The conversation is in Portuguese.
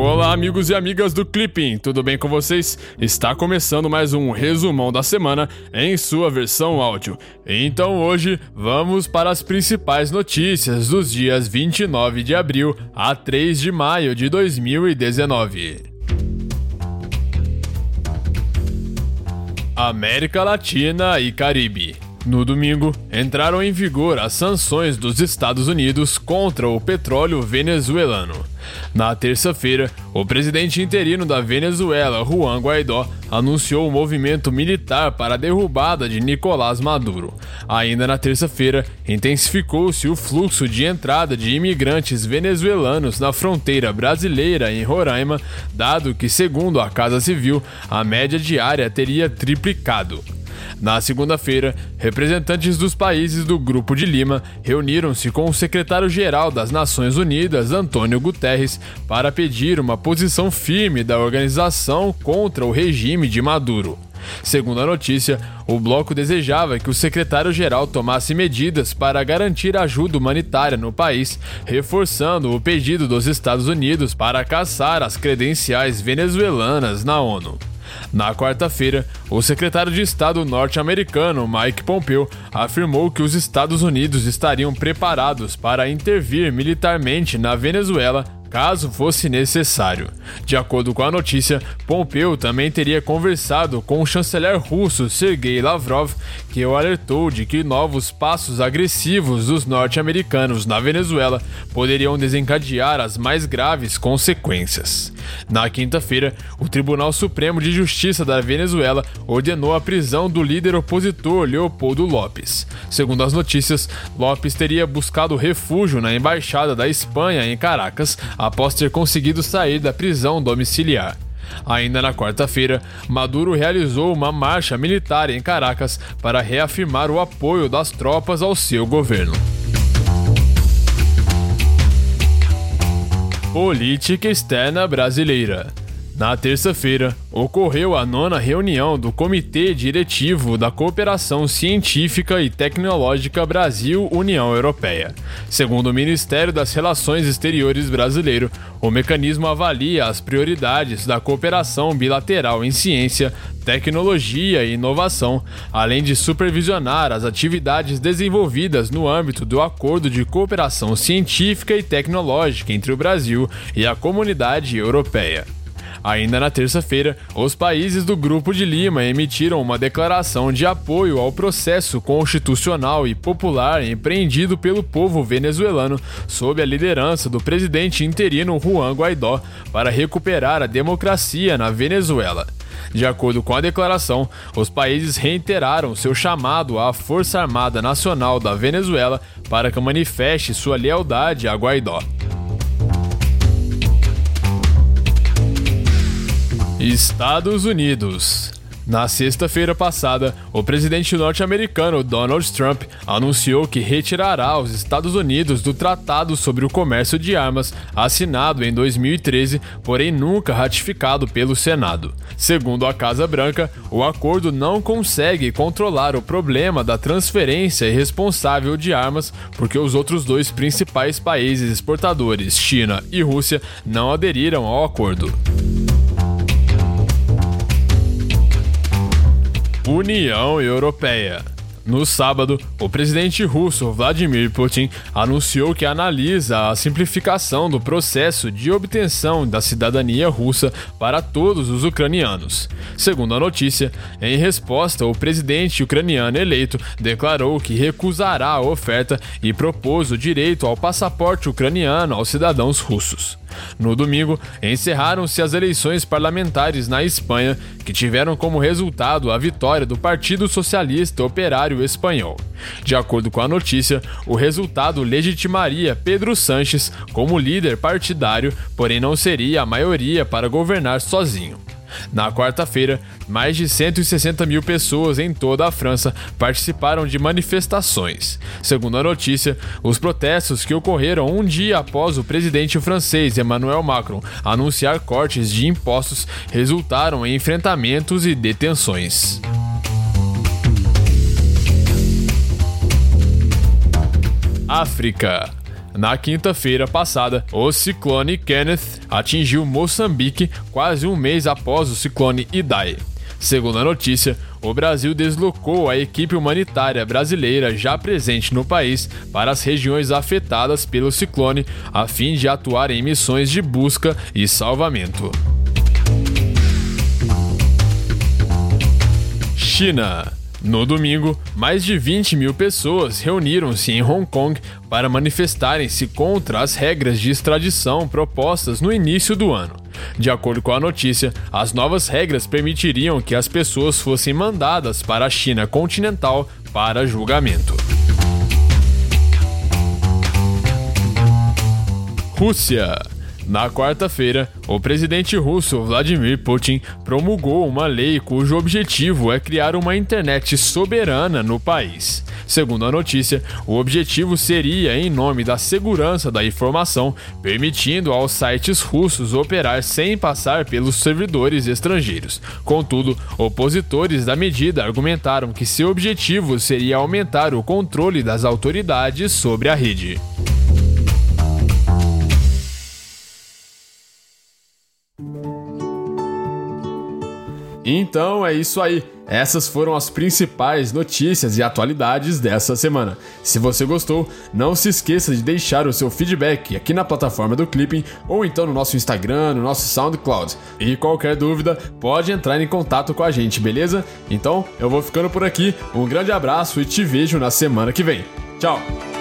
Olá, amigos e amigas do Clipping, tudo bem com vocês? Está começando mais um resumão da semana em sua versão áudio. Então hoje vamos para as principais notícias dos dias 29 de abril a 3 de maio de 2019. América Latina e Caribe. No domingo, entraram em vigor as sanções dos Estados Unidos contra o petróleo venezuelano. Na terça-feira, o presidente interino da Venezuela, Juan Guaidó, anunciou o um movimento militar para a derrubada de Nicolás Maduro. Ainda na terça-feira, intensificou-se o fluxo de entrada de imigrantes venezuelanos na fronteira brasileira em Roraima, dado que, segundo a Casa Civil, a média diária teria triplicado. Na segunda-feira, representantes dos países do Grupo de Lima reuniram-se com o secretário-geral das Nações Unidas, Antônio Guterres, para pedir uma posição firme da organização contra o regime de Maduro. Segundo a notícia, o bloco desejava que o secretário-geral tomasse medidas para garantir ajuda humanitária no país, reforçando o pedido dos Estados Unidos para caçar as credenciais venezuelanas na ONU. Na quarta-feira, o secretário de Estado norte-americano Mike Pompeo afirmou que os Estados Unidos estariam preparados para intervir militarmente na Venezuela caso fosse necessário. De acordo com a notícia, Pompeu também teria conversado com o chanceler russo Sergei Lavrov, que o alertou de que novos passos agressivos dos norte-americanos na Venezuela poderiam desencadear as mais graves consequências. Na quinta-feira, o Tribunal Supremo de Justiça da Venezuela ordenou a prisão do líder opositor Leopoldo Lopes. Segundo as notícias, Lopes teria buscado refúgio na embaixada da Espanha em Caracas após ter conseguido sair da prisão domiciliar. Ainda na quarta-feira, Maduro realizou uma marcha militar em Caracas para reafirmar o apoio das tropas ao seu governo. Política externa brasileira. Na terça-feira, ocorreu a nona reunião do Comitê Diretivo da Cooperação Científica e Tecnológica Brasil-União Europeia. Segundo o Ministério das Relações Exteriores brasileiro, o mecanismo avalia as prioridades da cooperação bilateral em ciência, tecnologia e inovação, além de supervisionar as atividades desenvolvidas no âmbito do Acordo de Cooperação Científica e Tecnológica entre o Brasil e a Comunidade Europeia. Ainda na terça-feira, os países do Grupo de Lima emitiram uma declaração de apoio ao processo constitucional e popular empreendido pelo povo venezuelano sob a liderança do presidente interino Juan Guaidó para recuperar a democracia na Venezuela. De acordo com a declaração, os países reiteraram seu chamado à Força Armada Nacional da Venezuela para que manifeste sua lealdade a Guaidó. Estados Unidos. Na sexta-feira passada, o presidente norte-americano Donald Trump anunciou que retirará os Estados Unidos do Tratado sobre o Comércio de Armas, assinado em 2013, porém nunca ratificado pelo Senado. Segundo a Casa Branca, o acordo não consegue controlar o problema da transferência irresponsável de armas, porque os outros dois principais países exportadores, China e Rússia, não aderiram ao acordo. União Europeia. No sábado, o presidente russo Vladimir Putin anunciou que analisa a simplificação do processo de obtenção da cidadania russa para todos os ucranianos. Segundo a notícia, em resposta, o presidente ucraniano eleito declarou que recusará a oferta e propôs o direito ao passaporte ucraniano aos cidadãos russos. No domingo, encerraram-se as eleições parlamentares na Espanha, que tiveram como resultado a vitória do Partido Socialista Operário Espanhol. De acordo com a notícia, o resultado legitimaria Pedro Sanches como líder partidário, porém não seria a maioria para governar sozinho. Na quarta-feira, mais de 160 mil pessoas em toda a França participaram de manifestações. Segundo a notícia, os protestos que ocorreram um dia após o presidente francês Emmanuel Macron anunciar cortes de impostos resultaram em enfrentamentos e detenções. África. Na quinta-feira passada, o ciclone Kenneth atingiu Moçambique quase um mês após o ciclone Idai. Segundo a notícia, o Brasil deslocou a equipe humanitária brasileira já presente no país para as regiões afetadas pelo ciclone, a fim de atuar em missões de busca e salvamento. China. No domingo, mais de 20 mil pessoas reuniram-se em Hong Kong para manifestarem-se contra as regras de extradição propostas no início do ano. De acordo com a notícia, as novas regras permitiriam que as pessoas fossem mandadas para a China continental para julgamento. Rússia. Na quarta-feira, o presidente russo Vladimir Putin promulgou uma lei cujo objetivo é criar uma internet soberana no país. Segundo a notícia, o objetivo seria em nome da segurança da informação, permitindo aos sites russos operar sem passar pelos servidores estrangeiros. Contudo, opositores da medida argumentaram que seu objetivo seria aumentar o controle das autoridades sobre a rede. Então é isso aí. Essas foram as principais notícias e atualidades dessa semana. Se você gostou, não se esqueça de deixar o seu feedback aqui na plataforma do Clipping ou então no nosso Instagram, no nosso SoundCloud. E qualquer dúvida, pode entrar em contato com a gente, beleza? Então eu vou ficando por aqui. Um grande abraço e te vejo na semana que vem. Tchau!